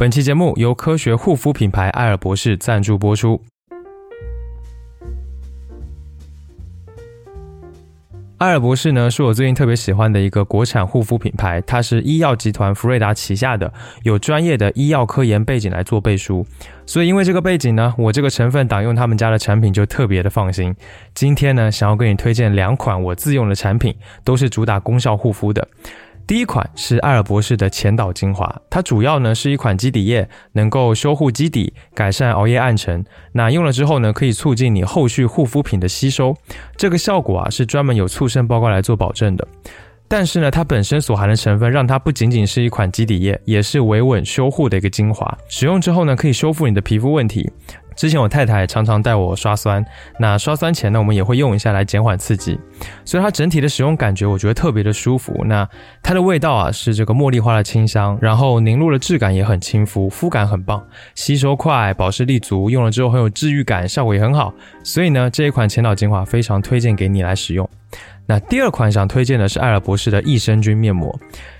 本期节目由科学护肤品牌艾尔博士赞助播出。艾尔博士呢，是我最近特别喜欢的一个国产护肤品牌，它是医药集团福瑞达旗下的，有专业的医药科研背景来做背书，所以因为这个背景呢，我这个成分党用他们家的产品就特别的放心。今天呢，想要跟你推荐两款我自用的产品，都是主打功效护肤的。第一款是艾尔博士的前导精华，它主要呢是一款基底液，能够修护基底，改善熬夜暗沉。那用了之后呢，可以促进你后续护肤品的吸收，这个效果啊是专门有促生报告来做保证的。但是呢，它本身所含的成分让它不仅仅是一款基底液，也是维稳修护的一个精华。使用之后呢，可以修复你的皮肤问题。之前我太太常常带我刷酸，那刷酸前呢，我们也会用一下来减缓刺激，所以它整体的使用感觉我觉得特别的舒服。那它的味道啊是这个茉莉花的清香，然后凝露的质感也很亲肤，肤感很棒，吸收快，保湿力足，用了之后很有治愈感，效果也很好。所以呢，这一款前导精华非常推荐给你来使用。那第二款想推荐的是艾尔博士的益生菌面膜，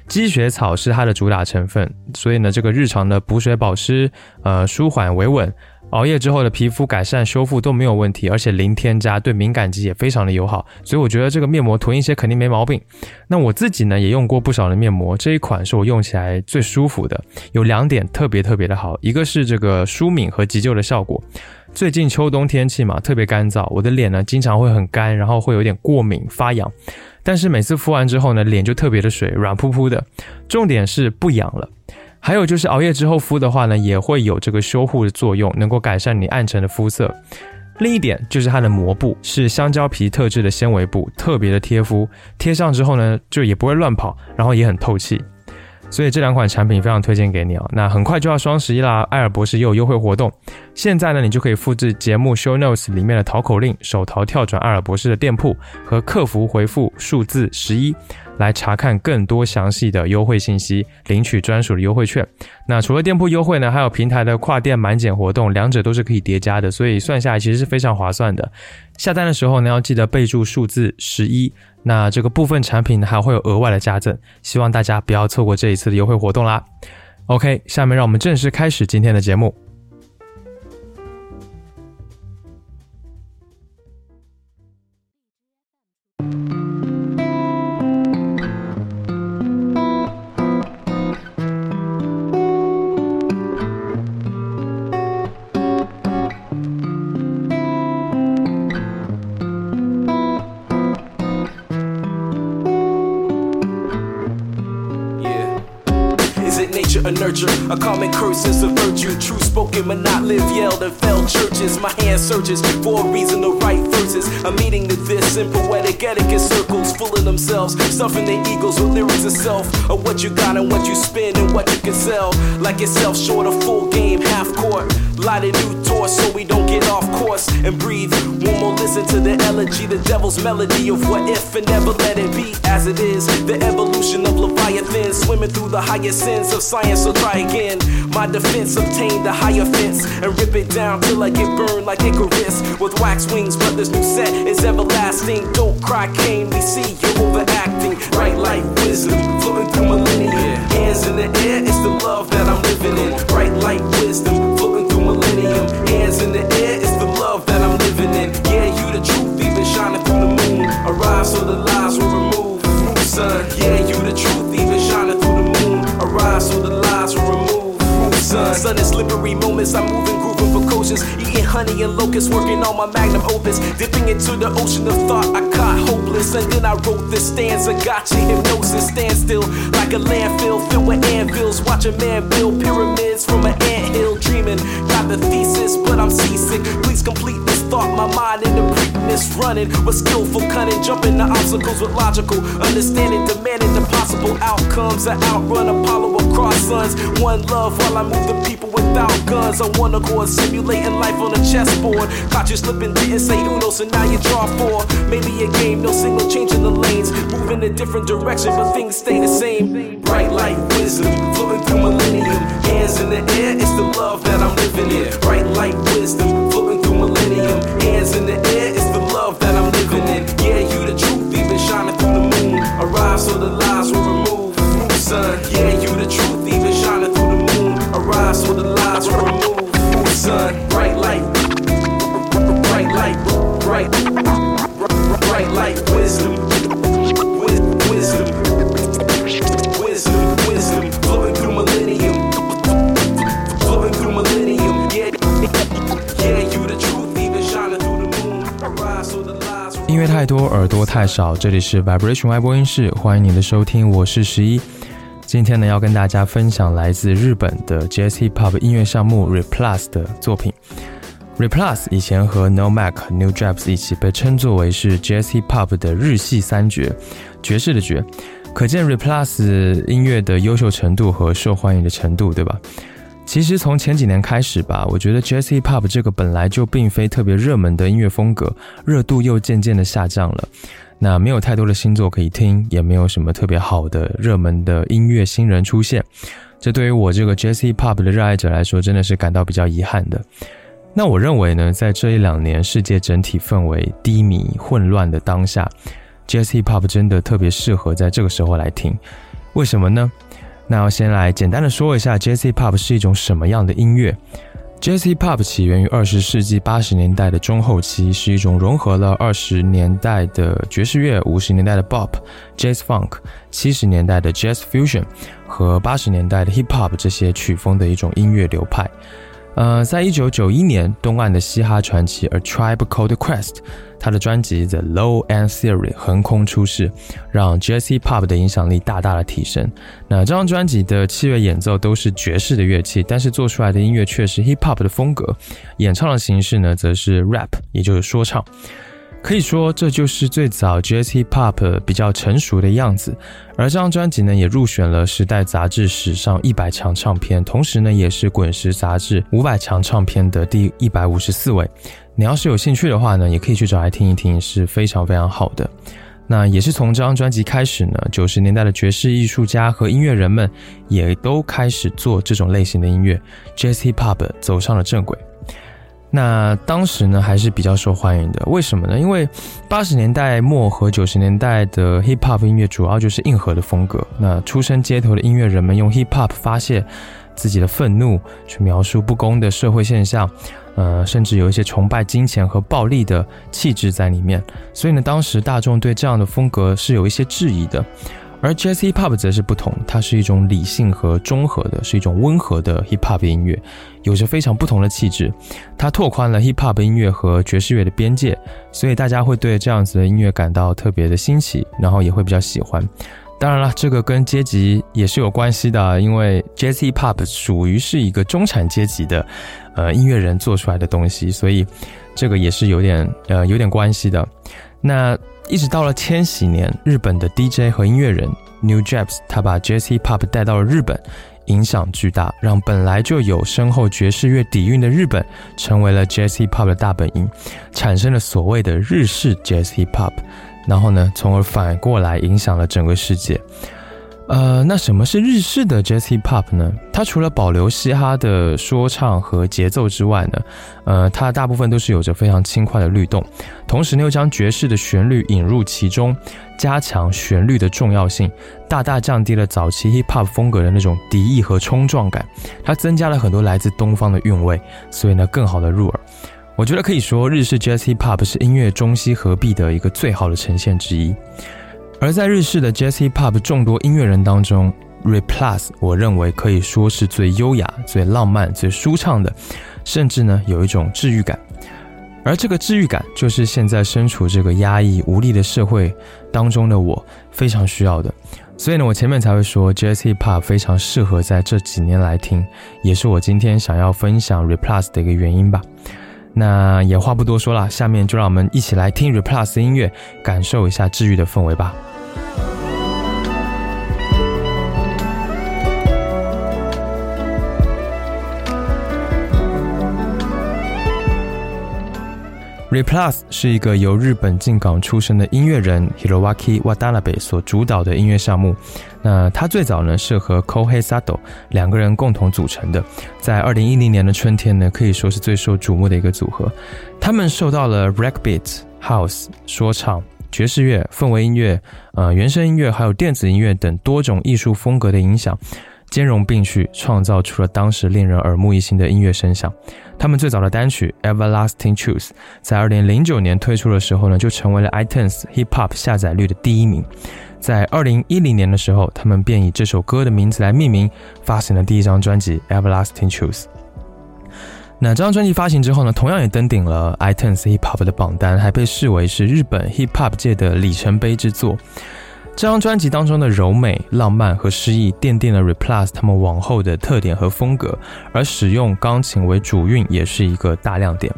积雪草是它的主打成分，所以呢，这个日常的补水保湿，呃，舒缓维稳。熬夜之后的皮肤改善修复都没有问题，而且零添加，对敏感肌也非常的友好，所以我觉得这个面膜涂一些肯定没毛病。那我自己呢也用过不少的面膜，这一款是我用起来最舒服的，有两点特别特别的好，一个是这个舒敏和急救的效果。最近秋冬天气嘛特别干燥，我的脸呢经常会很干，然后会有点过敏发痒，但是每次敷完之后呢脸就特别的水，软扑扑的，重点是不痒了。还有就是熬夜之后敷的话呢，也会有这个修护的作用，能够改善你暗沉的肤色。另一点就是它的膜布是香蕉皮特制的纤维布，特别的贴肤，贴上之后呢，就也不会乱跑，然后也很透气。所以这两款产品非常推荐给你哦。那很快就要双十一啦，艾尔博士也有优惠活动。现在呢，你就可以复制节目 show notes 里面的淘口令，手淘跳转艾尔博士的店铺和客服回复数字十一。来查看更多详细的优惠信息，领取专属的优惠券。那除了店铺优惠呢，还有平台的跨店满减活动，两者都是可以叠加的，所以算下来其实是非常划算的。下单的时候呢，要记得备注数字十一。那这个部分产品还会有额外的加赠，希望大家不要错过这一次的优惠活动啦。OK，下面让我们正式开始今天的节目。A common curse is a virtue, true spoken, but not live yelled and fell churches. My hand searches for a reason to write verses. I'm meeting to this in poetic etiquette circles, full of themselves, stuffing their egos with lyrics of self. of what you got and what you spend and what you can sell. Like yourself, short a full game, half court. Light a new torch so we don't get off course and breathe. One more listen to the elegy, the devil's melody of what if and never let it be as it is. The evolution of Leviathan, swimming through the higher sins of science. So try again. My defense obtained the higher fence and rip it down till I get burned like Icarus with wax wings. But this new set is everlasting. Don't cry, Cain. We see you overacting. Right like wisdom, floating through millennia. Hands in the air, it's the love that I'm living in. Right like wisdom, through millennium. Hands in the air, it's the love that I'm living in. Yeah, you the truth, even shining through the moon. Arise so the lies will remove. Son, yeah, you the truth, even shining through the moon. Arise so the lies will remove. Sun is slippery moments. I'm moving, grooving for precocious. Eating honey and locusts, working on my magnum opus. Dipping into the ocean of thought, I caught hopeless. And then I wrote this stanza. Gotcha, hypnosis, stand still like a landfill filled with anvils. Watch a man build pyramids from an anthill. Dreaming, got the thesis, but I'm seasick. Please complete this thought. My mind in the preakness running with skillful cunning. Jumping the obstacles with logical understanding. Demanding the possible outcomes. I outrun Apollo across suns. One love while I move the people without guns. On one accord, simulating life on a chessboard. Caught you slipping, didn't say Uno, so now you draw four. Maybe a game, no single changing the lanes. Moving a different direction, but things stay the same. Bright light, wisdom, floating through millennium. Hands in the air, it's the love that I'm living in. Bright light, wisdom, dream. Hands in the air, it's the love that I'm living in. Yeah, you the truth, even shining through the moon. Arise so the lies will remove, sun. yeah, you the truth, even shining through the moon. Arise so the lies will remove, sun. bright light. 乐太多，耳朵太少。这里是 Vibration 外播音室，欢迎您的收听，我是十一。今天呢，要跟大家分享来自日本的 Jazz Hip Hop 音乐项目 Replus 的作品。Replus 以前和 No Mac、New Jabs 一起被称作为是 Jazz Hip Hop 的日系三绝，爵士的爵，可见 Replus 音乐的优秀程度和受欢迎的程度，对吧？其实从前几年开始吧，我觉得 Jazz Hip Hop 这个本来就并非特别热门的音乐风格，热度又渐渐的下降了。那没有太多的新作可以听，也没有什么特别好的热门的音乐新人出现。这对于我这个 Jazz Hip Hop 的热爱者来说，真的是感到比较遗憾的。那我认为呢，在这一两年世界整体氛围低迷混乱的当下，Jazz Hip Hop 真的特别适合在这个时候来听。为什么呢？那要先来简单的说一下，Jazz Pop 是一种什么样的音乐？Jazz Pop 起源于二十世纪八十年代的中后期，是一种融合了二十年代的爵士乐、五十年代的 Bop、Jazz Funk、七十年代的 Jazz Fusion 和八十年代的 Hip Hop 这些曲风的一种音乐流派。呃，在一九九一年，东岸的嘻哈传奇 A Tribe Called Quest。他的专辑《The Low End Theory》横空出世，让 Jazz Hip Hop 的影响力大大的提升。那这张专辑的器乐演奏都是爵士的乐器，但是做出来的音乐却是 Hip Hop 的风格。演唱的形式呢，则是 Rap，也就是说唱。可以说，这就是最早 Jazz Hip Hop 比较成熟的样子。而这张专辑呢，也入选了《时代》杂志史上一百强唱片，同时呢，也是《滚石》杂志五百强唱片的第一百五十四位。你要是有兴趣的话呢，也可以去找来听一听，是非常非常好的。那也是从这张专辑开始呢，九十年代的爵士艺术家和音乐人们也都开始做这种类型的音乐，Jazz Hip Hop 走上了正轨。那当时呢还是比较受欢迎的，为什么呢？因为八十年代末和九十年代的 Hip Hop 音乐主要就是硬核的风格，那出身街头的音乐人们用 Hip Hop 发泄自己的愤怒，去描述不公的社会现象。呃，甚至有一些崇拜金钱和暴力的气质在里面，所以呢，当时大众对这样的风格是有一些质疑的。而 Jazz Hip Hop 则是不同，它是一种理性和中和的，是一种温和的 Hip Hop 音乐，有着非常不同的气质。它拓宽了 Hip Hop 音乐和爵士乐的边界，所以大家会对这样子的音乐感到特别的新奇，然后也会比较喜欢。当然了，这个跟阶级也是有关系的，因为 Jazz Hip Hop 属于是一个中产阶级的，呃，音乐人做出来的东西，所以这个也是有点呃有点关系的。那一直到了千禧年，日本的 DJ 和音乐人 New Japs 他把 Jazz Hip Hop 带到了日本，影响巨大，让本来就有深厚爵士乐底蕴的日本成为了 Jazz Hip Hop 的大本营，产生了所谓的日式 Jazz Hip Hop。然后呢，从而反过来影响了整个世界。呃，那什么是日式的 Jazz Hip Hop 呢？它除了保留嘻哈的说唱和节奏之外呢，呃，它大部分都是有着非常轻快的律动，同时呢又将爵士的旋律引入其中，加强旋律的重要性，大大降低了早期 Hip Hop 风格的那种敌意和冲撞感，它增加了很多来自东方的韵味，所以呢更好的入耳。我觉得可以说，日式 Jazz Hip Hop 是音乐中西合璧的一个最好的呈现之一。而在日式的 Jazz Hip Hop 众多音乐人当中，Replus 我认为可以说是最优雅、最浪漫、最舒畅的，甚至呢有一种治愈感。而这个治愈感，就是现在身处这个压抑无力的社会当中的我非常需要的。所以呢，我前面才会说 Jazz Hip Hop 非常适合在这几年来听，也是我今天想要分享 Replus 的一个原因吧。那也话不多说了，下面就让我们一起来听 Replus 音乐，感受一下治愈的氛围吧。Replus 是一个由日本进港出身的音乐人 Hiroaki Watanabe 所主导的音乐项目。那他最早呢是和 Kohei Sato 两个人共同组成的，在二零一零年的春天呢可以说是最受瞩目的一个组合。他们受到了 Breakbeat、House、说唱、爵士乐、氛围音乐、呃原声音乐还有电子音乐等多种艺术风格的影响。兼容并蓄，创造出了当时令人耳目一新的音乐声响。他们最早的单曲《Everlasting Truth》在二零零九年推出的时候呢，就成为了 iTunes Hip Hop 下载率的第一名。在二零一零年的时候，他们便以这首歌的名字来命名，发行了第一张专辑《Everlasting Truth》。那这张专辑发行之后呢，同样也登顶了 iTunes Hip Hop 的榜单，还被视为是日本 Hip Hop 界的里程碑之作。这张专辑当中的柔美、浪漫和诗意，奠定了 Replus 他们往后的特点和风格，而使用钢琴为主韵也是一个大亮点。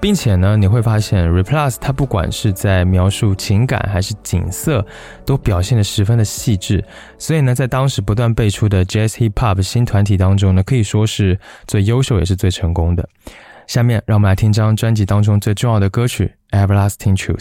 并且呢，你会发现 Replus 它不管是在描述情感还是景色，都表现得十分的细致。所以呢，在当时不断辈出的 Jazz Hip Hop 新团体当中呢，可以说是最优秀也是最成功的。下面让我们来听这张专辑当中最重要的歌曲《Everlasting Truth》。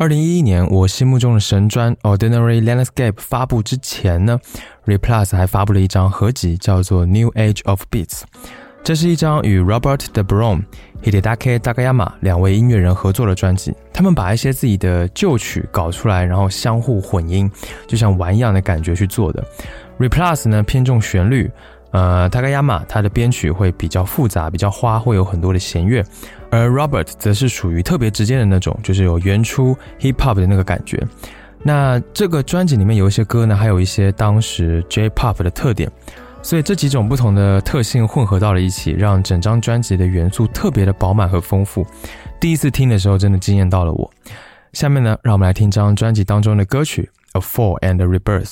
二零一一年，我心目中的神专《Ordinary Landscape》发布之前呢，Replus 还发布了一张合集，叫做《New Age of Beats》。这是一张与 Robert De Brom、Hidetake Takayama 两位音乐人合作的专辑。他们把一些自己的旧曲搞出来，然后相互混音，就像玩一样的感觉去做的。Replus 呢偏重旋律，呃，Takayama 他的编曲会比较复杂，比较花，会有很多的弦乐。而 Robert 则是属于特别直接的那种，就是有原初 hip hop 的那个感觉。那这个专辑里面有一些歌呢，还有一些当时 J pop 的特点，所以这几种不同的特性混合到了一起，让整张专辑的元素特别的饱满和丰富。第一次听的时候，真的惊艳到了我。下面呢，让我们来听这张专辑当中的歌曲《A Fall and Rebirth》。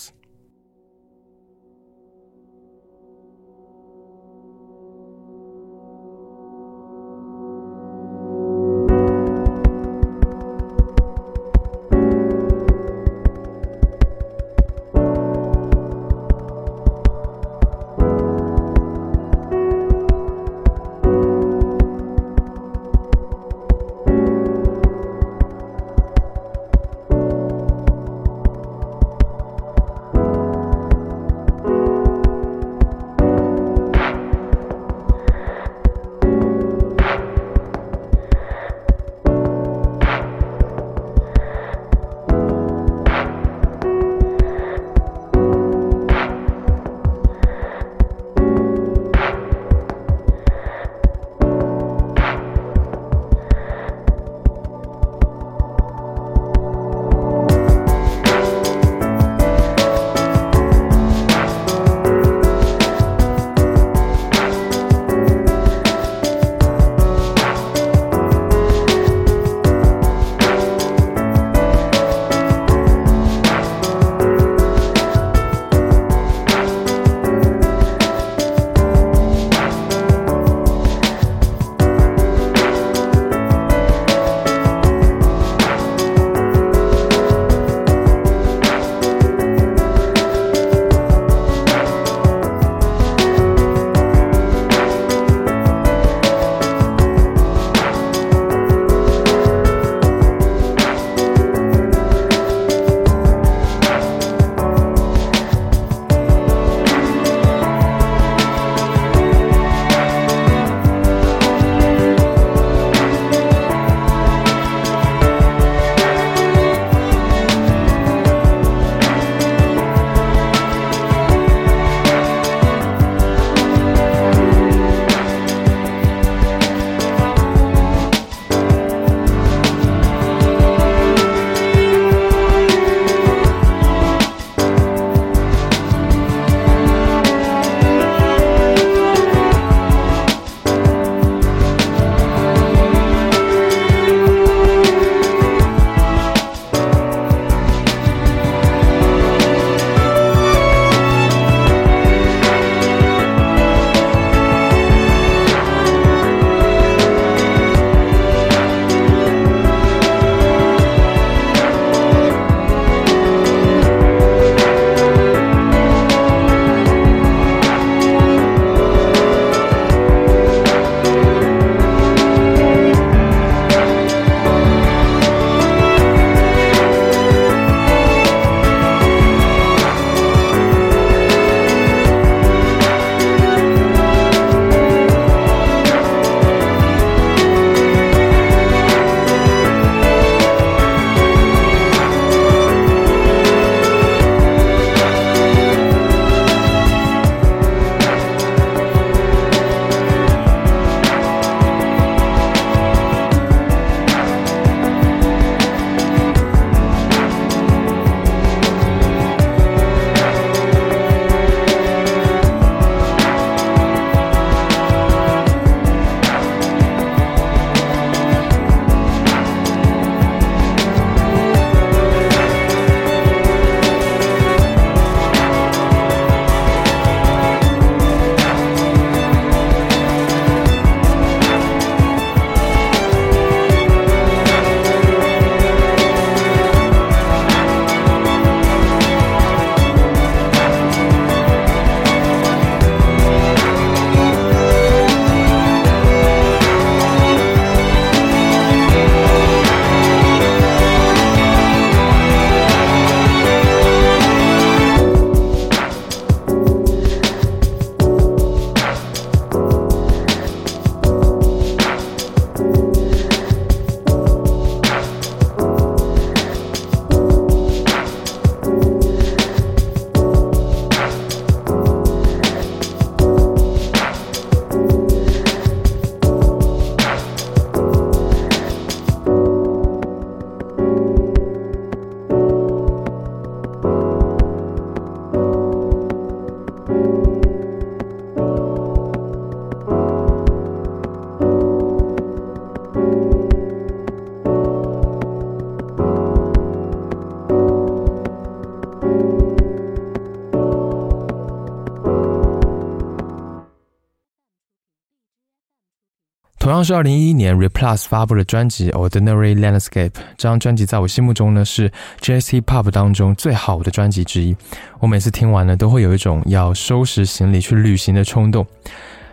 同样是二零一一年，Replus 发布了专辑《Ordinary Landscape》。这张专辑在我心目中呢是 Jazz Hip Hop 当中最好的专辑之一。我每次听完呢，都会有一种要收拾行李去旅行的冲动。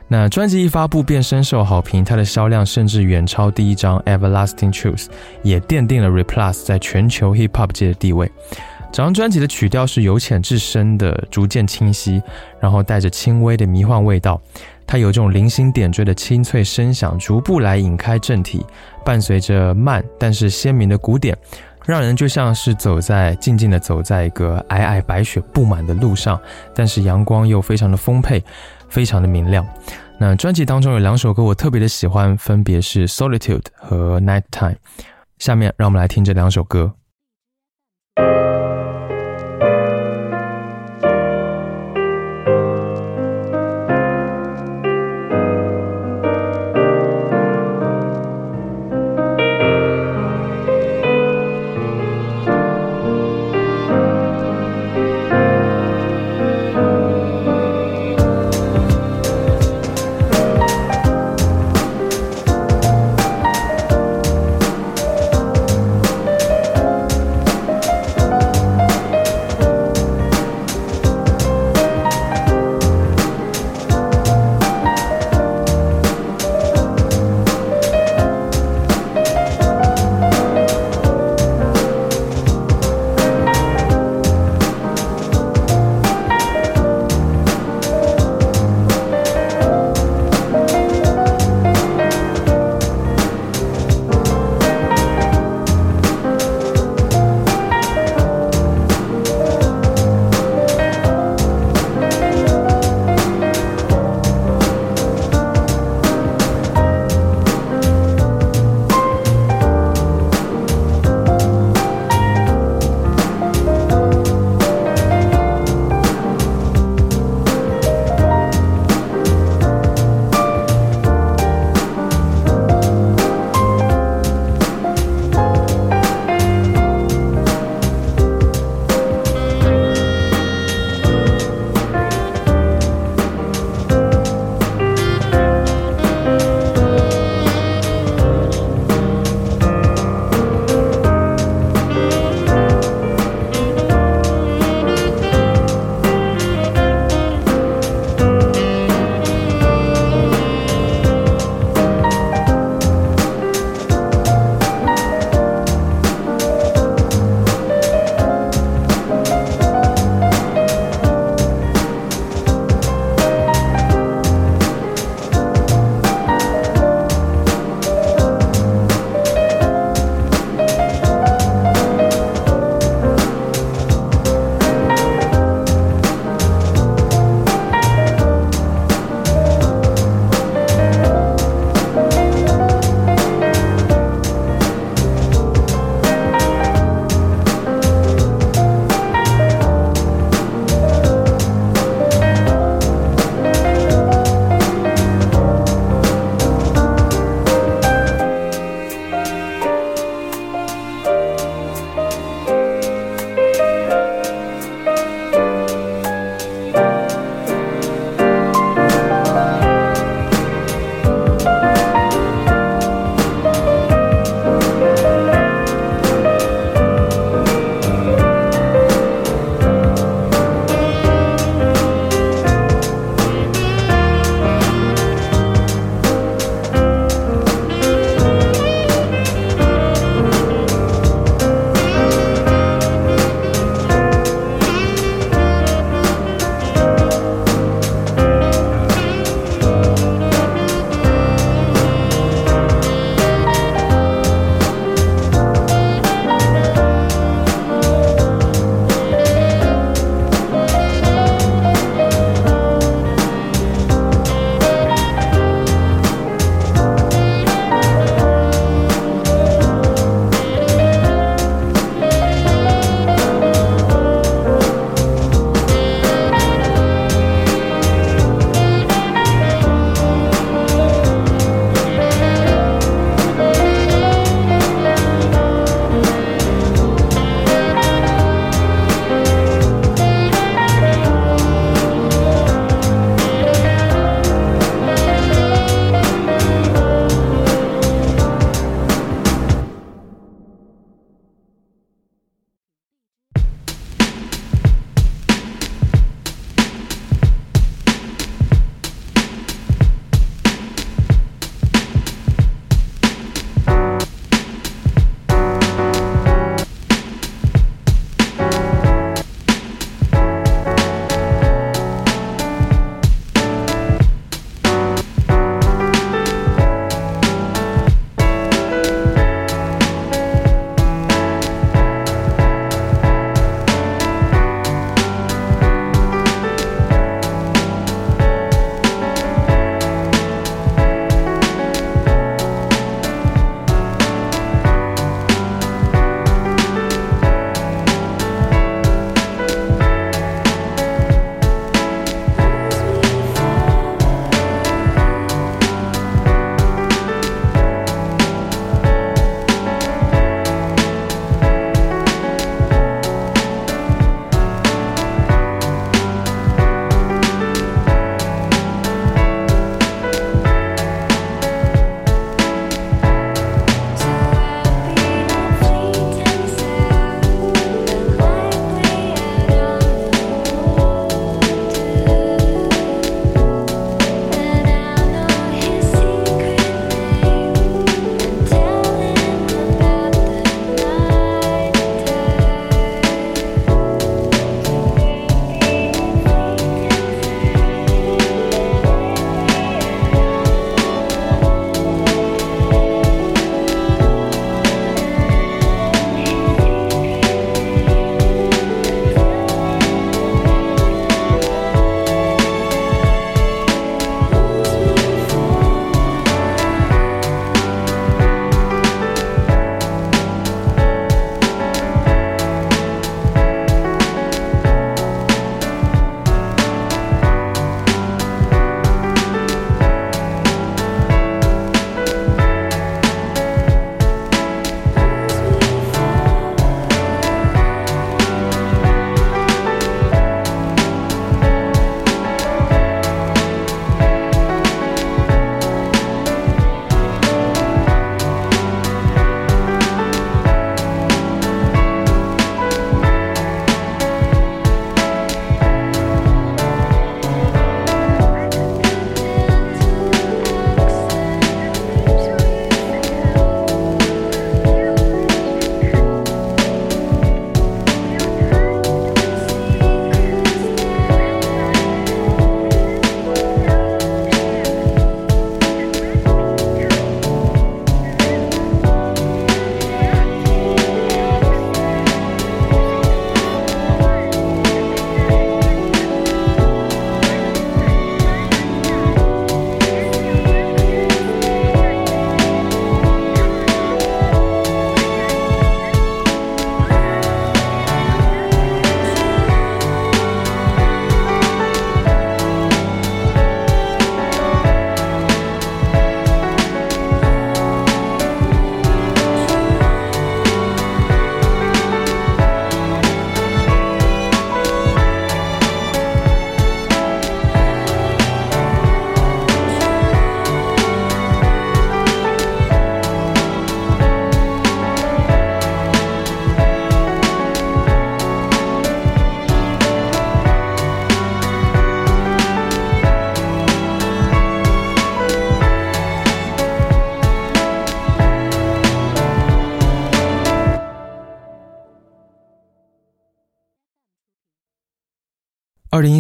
那专辑一发布便深受好评，它的销量甚至远超第一张《Everlasting Truth》，也奠定了 Replus 在全球 Hip Hop 界的地位。整张专辑的曲调是由浅至深的，逐渐清晰，然后带着轻微的迷幻味道。它有这种零星点缀的清脆声响，逐步来引开正题，伴随着慢但是鲜明的鼓点，让人就像是走在静静的走在一个皑皑白雪布满的路上，但是阳光又非常的丰沛，非常的明亮。那专辑当中有两首歌我特别的喜欢，分别是《Solitude》和《Night Time》。下面让我们来听这两首歌。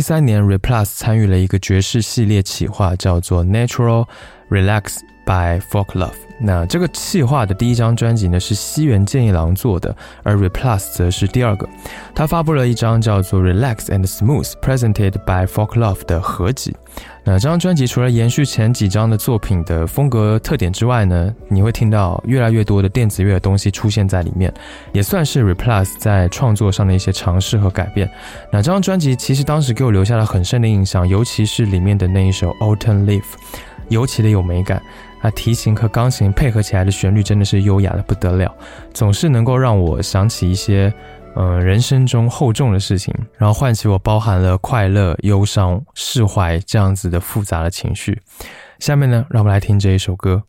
三年，Replus 参与了一个爵士系列企划，叫做 Natural Relax by Folk Love。那这个企划的第一张专辑呢是西园健一郎做的，而 Replus 则是第二个。他发布了一张叫做 Relax and Smooth Presented by Folk Love 的合集。那这张专辑除了延续前几张的作品的风格特点之外呢，你会听到越来越多的电子乐的东西出现在里面，也算是 Replus 在创作上的一些尝试和改变。那这张专辑其实当时给我留下了很深的印象，尤其是里面的那一首 Autumn Leaf，尤其的有美感。那提琴和钢琴配合起来的旋律真的是优雅的不得了，总是能够让我想起一些。呃，人生中厚重的事情，然后唤起我包含了快乐、忧伤、释怀这样子的复杂的情绪。下面呢，让我们来听这一首歌。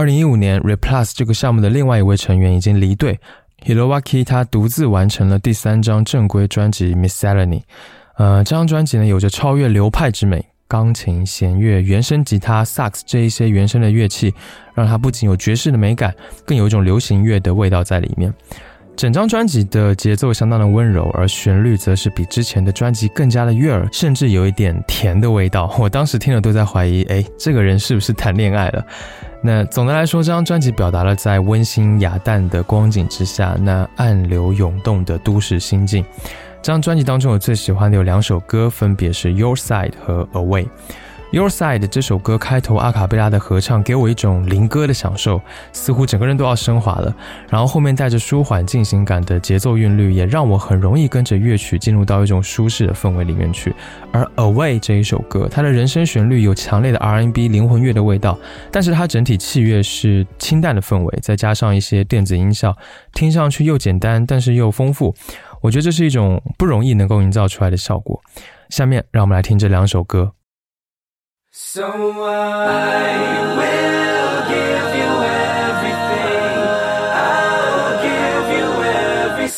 二零一五年，Replus 这个项目的另外一位成员已经离队，Hilowaki 他独自完成了第三张正规专辑《Miscellany》。呃，这张专辑呢有着超越流派之美，钢琴、弦乐、原声吉他、萨克斯这一些原声的乐器，让它不仅有爵士的美感，更有一种流行乐的味道在里面。整张专辑的节奏相当的温柔，而旋律则是比之前的专辑更加的悦耳，甚至有一点甜的味道。我当时听了都在怀疑，哎，这个人是不是谈恋爱了？那总的来说，这张专辑表达了在温馨雅淡的光景之下，那暗流涌动的都市心境。这张专辑当中，我最喜欢的有两首歌，分别是《Your Side》和《Away》。《Your Side》这首歌开头阿卡贝拉的合唱，给我一种灵歌的享受，似乎整个人都要升华了。然后后面带着舒缓进行感的节奏韵律，也让我很容易跟着乐曲进入到一种舒适的氛围里面去。而《Away》这一首歌，它的人声旋律有强烈的 R&B 灵魂乐的味道，但是它整体器乐是清淡的氛围，再加上一些电子音效，听上去又简单，但是又丰富。我觉得这是一种不容易能够营造出来的效果。下面让我们来听这两首歌。So I will give you everything. I'll give you every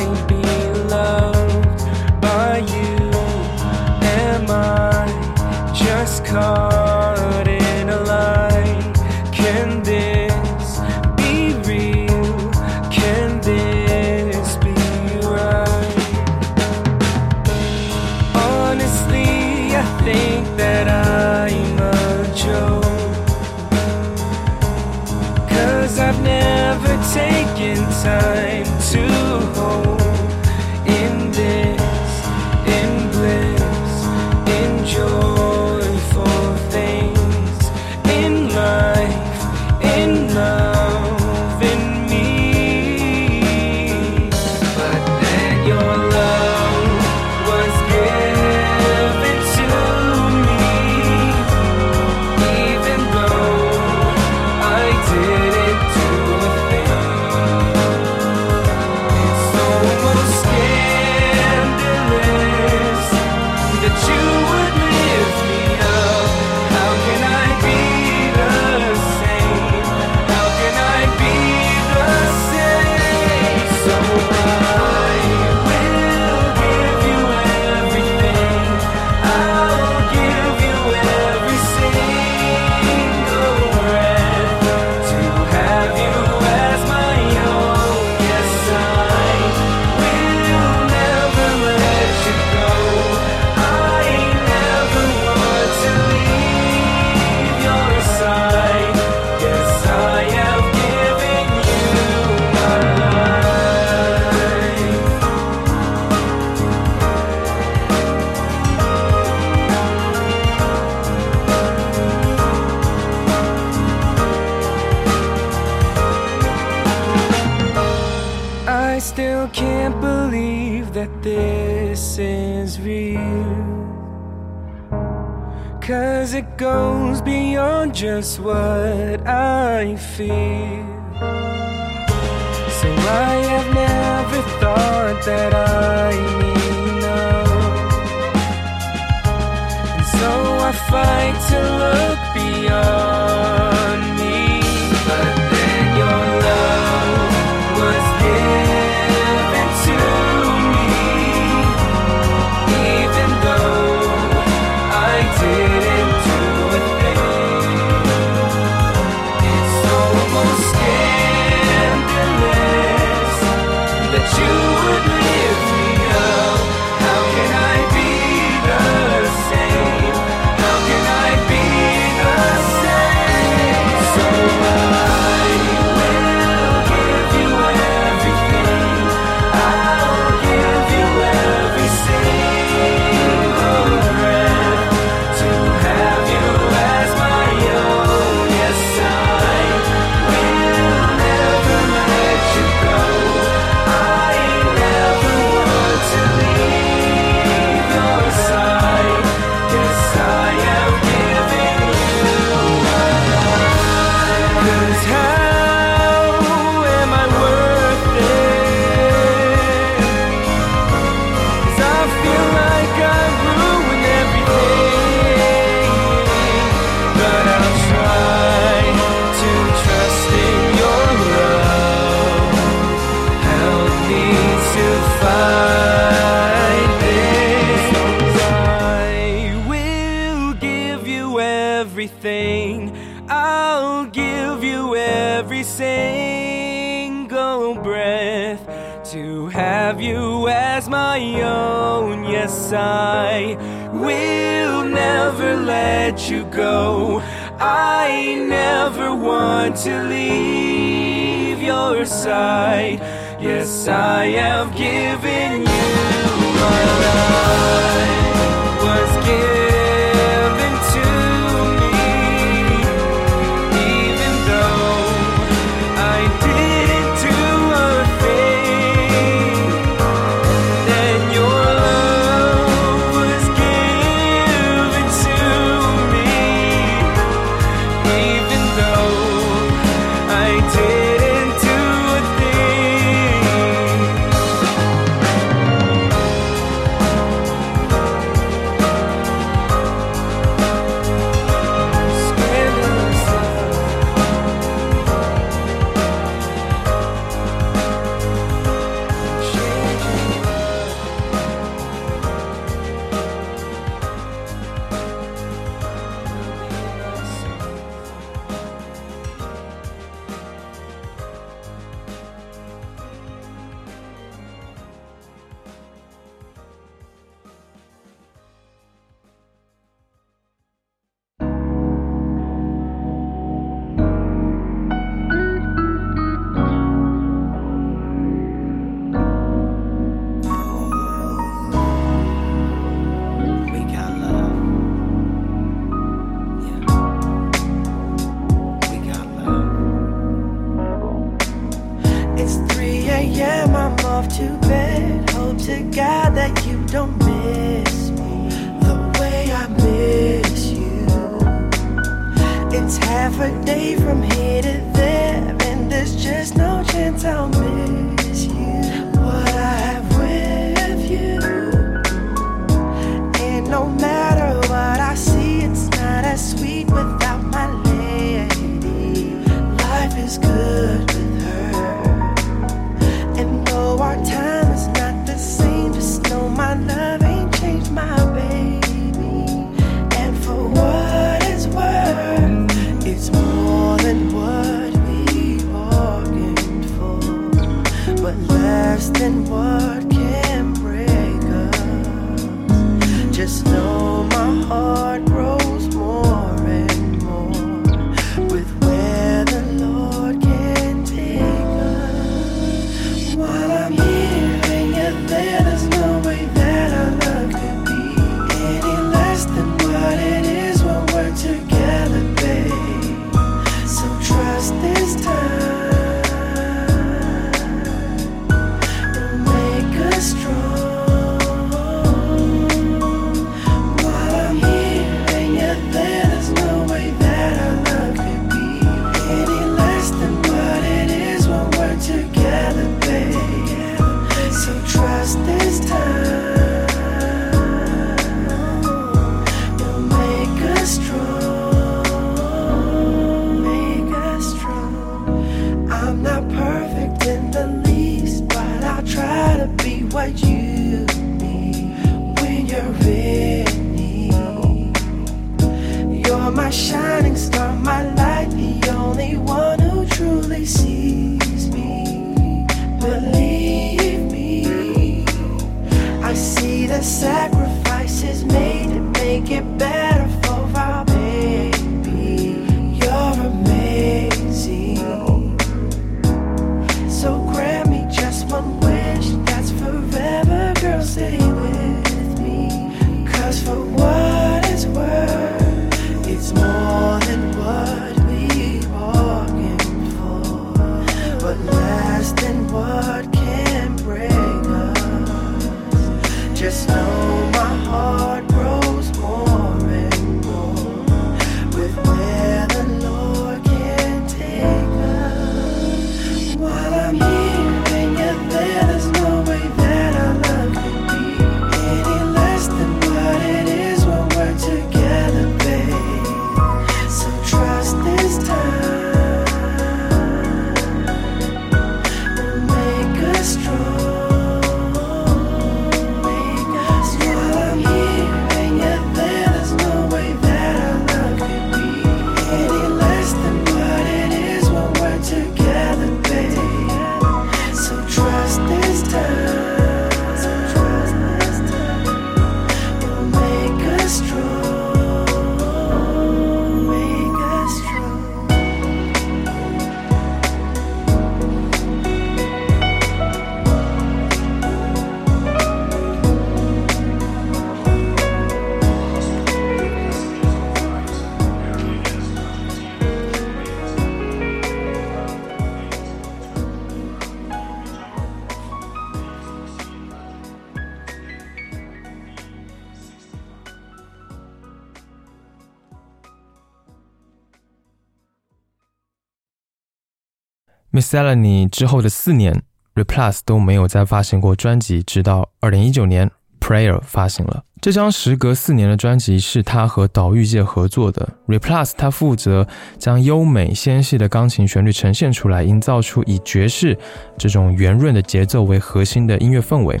Miscellany 之后的四年，Replus 都没有再发行过专辑，直到二零一九年 Prayer 发行了。这张时隔四年的专辑是他和岛屿界合作的。Replus 他负责将优美纤细的钢琴旋律呈现出来，营造出以爵士这种圆润的节奏为核心的音乐氛围，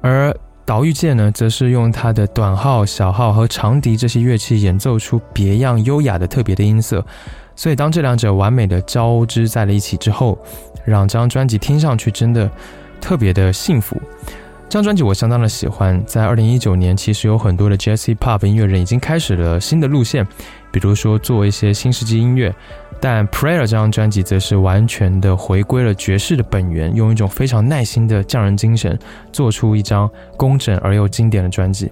而岛屿界呢，则是用他的短号、小号和长笛这些乐器演奏出别样优雅的特别的音色。所以，当这两者完美的交织在了一起之后，让这张专辑听上去真的特别的幸福。这张专辑我相当的喜欢。在二零一九年，其实有很多的 Jazz Pop 音乐人已经开始了新的路线，比如说做一些新世纪音乐。但 Prayer 这张专辑则是完全的回归了爵士的本源，用一种非常耐心的匠人精神，做出一张工整而又经典的专辑。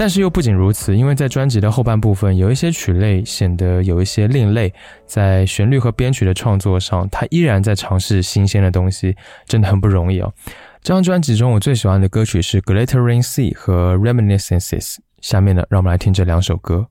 但是又不仅如此，因为在专辑的后半部分，有一些曲类显得有一些另类，在旋律和编曲的创作上，他依然在尝试新鲜的东西，真的很不容易哦。这张专辑中，我最喜欢的歌曲是《Glittering Sea》和《Reminiscences》。下面呢，让我们来听这两首歌。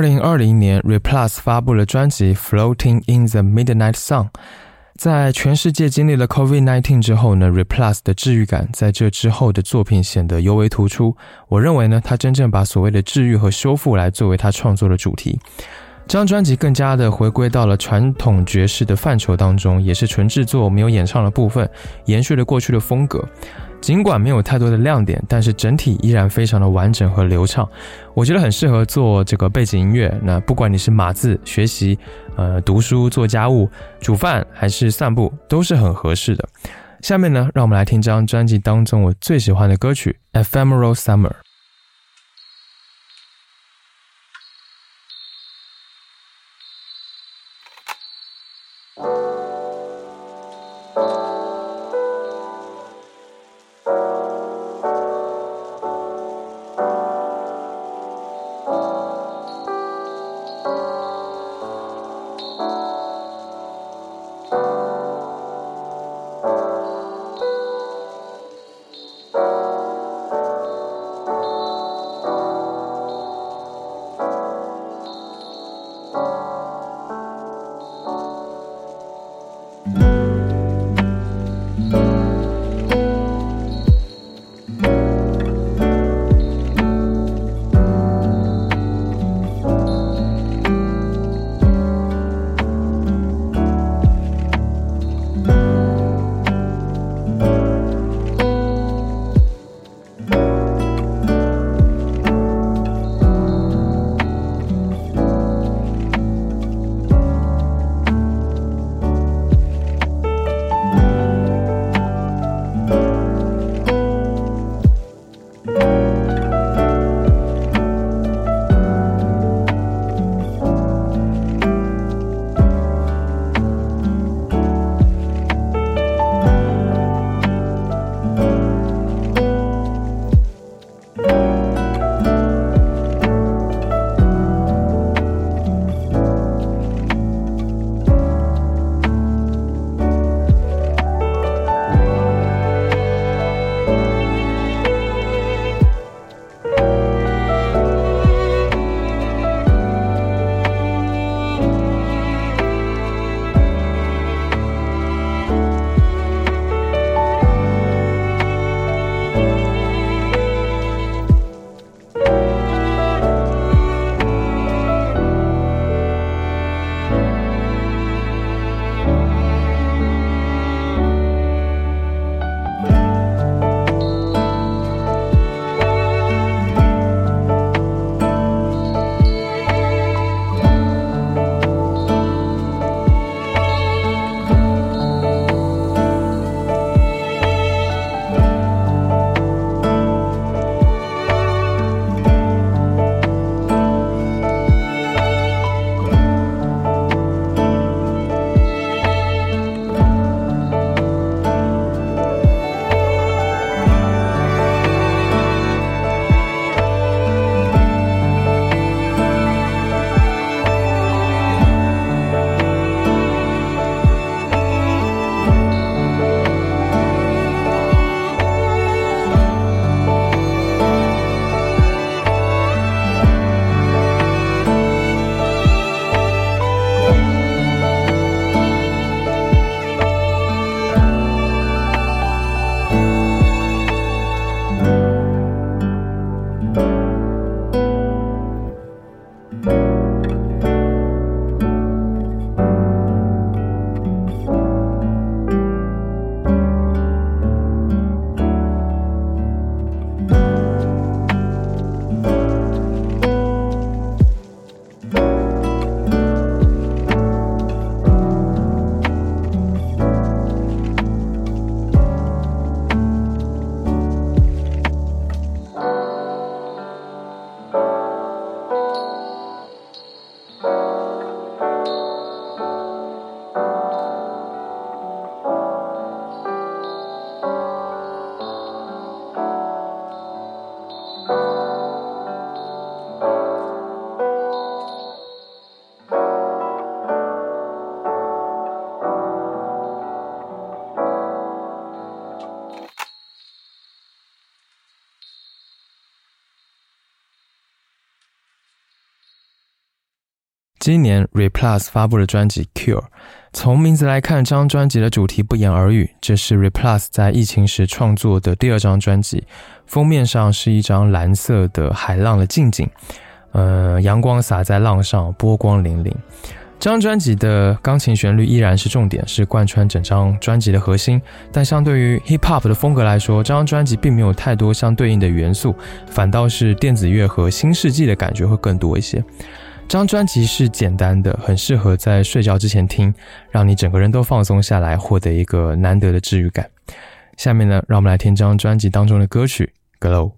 二零二零年，Replus 发布了专辑《Floating in the Midnight Sun》。在全世界经历了 COVID-19 之后呢，Replus 的治愈感在这之后的作品显得尤为突出。我认为呢，他真正把所谓的治愈和修复来作为他创作的主题。这张专辑更加的回归到了传统爵士的范畴当中，也是纯制作，没有演唱的部分，延续了过去的风格。尽管没有太多的亮点，但是整体依然非常的完整和流畅。我觉得很适合做这个背景音乐。那不管你是码字、学习、呃读书、做家务、煮饭还是散步，都是很合适的。下面呢，让我们来听这张专辑当中我最喜欢的歌曲《Ephemeral Summer》。七年，Replus 发布了专辑《Cure》。从名字来看，这张专辑的主题不言而喻，这是 Replus 在疫情时创作的第二张专辑。封面上是一张蓝色的海浪的近景，呃，阳光洒在浪上，波光粼粼。这张专辑的钢琴旋律依然是重点，是贯穿整张专辑的核心。但相对于 hip hop 的风格来说，这张专辑并没有太多相对应的元素，反倒是电子乐和新世纪的感觉会更多一些。这张专辑是简单的，很适合在睡觉之前听，让你整个人都放松下来，获得一个难得的治愈感。下面呢，让我们来听这张专辑当中的歌曲《Glow》。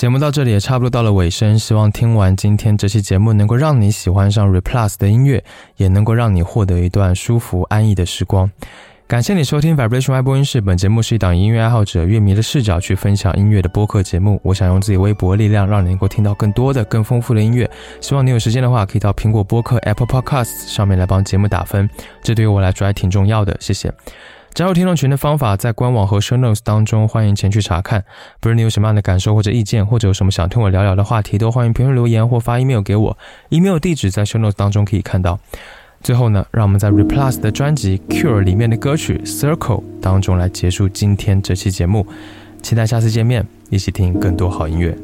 节目到这里也差不多到了尾声，希望听完今天这期节目能够让你喜欢上 Replus 的音乐，也能够让你获得一段舒服安逸的时光。感谢你收听 Vibration Y 播音室。本节目是一档音乐爱好者、乐迷的视角去分享音乐的播客节目。我想用自己微薄的力量，让你能够听到更多的、更丰富的音乐。希望你有时间的话，可以到苹果播客 Apple Podcasts 上面来帮节目打分，这对于我来说还挺重要的。谢谢。加入听众群的方法在官网和 Show Notes 当中，欢迎前去查看。不论你有什么样的感受或者意见，或者有什么想听我聊聊的话题，都欢迎评论留言或发 email 给我。email 地址在 Show Notes 当中可以看到。最后呢，让我们在 Replus 的专辑《Cure》里面的歌曲《Circle》当中来结束今天这期节目。期待下次见面，一起听更多好音乐。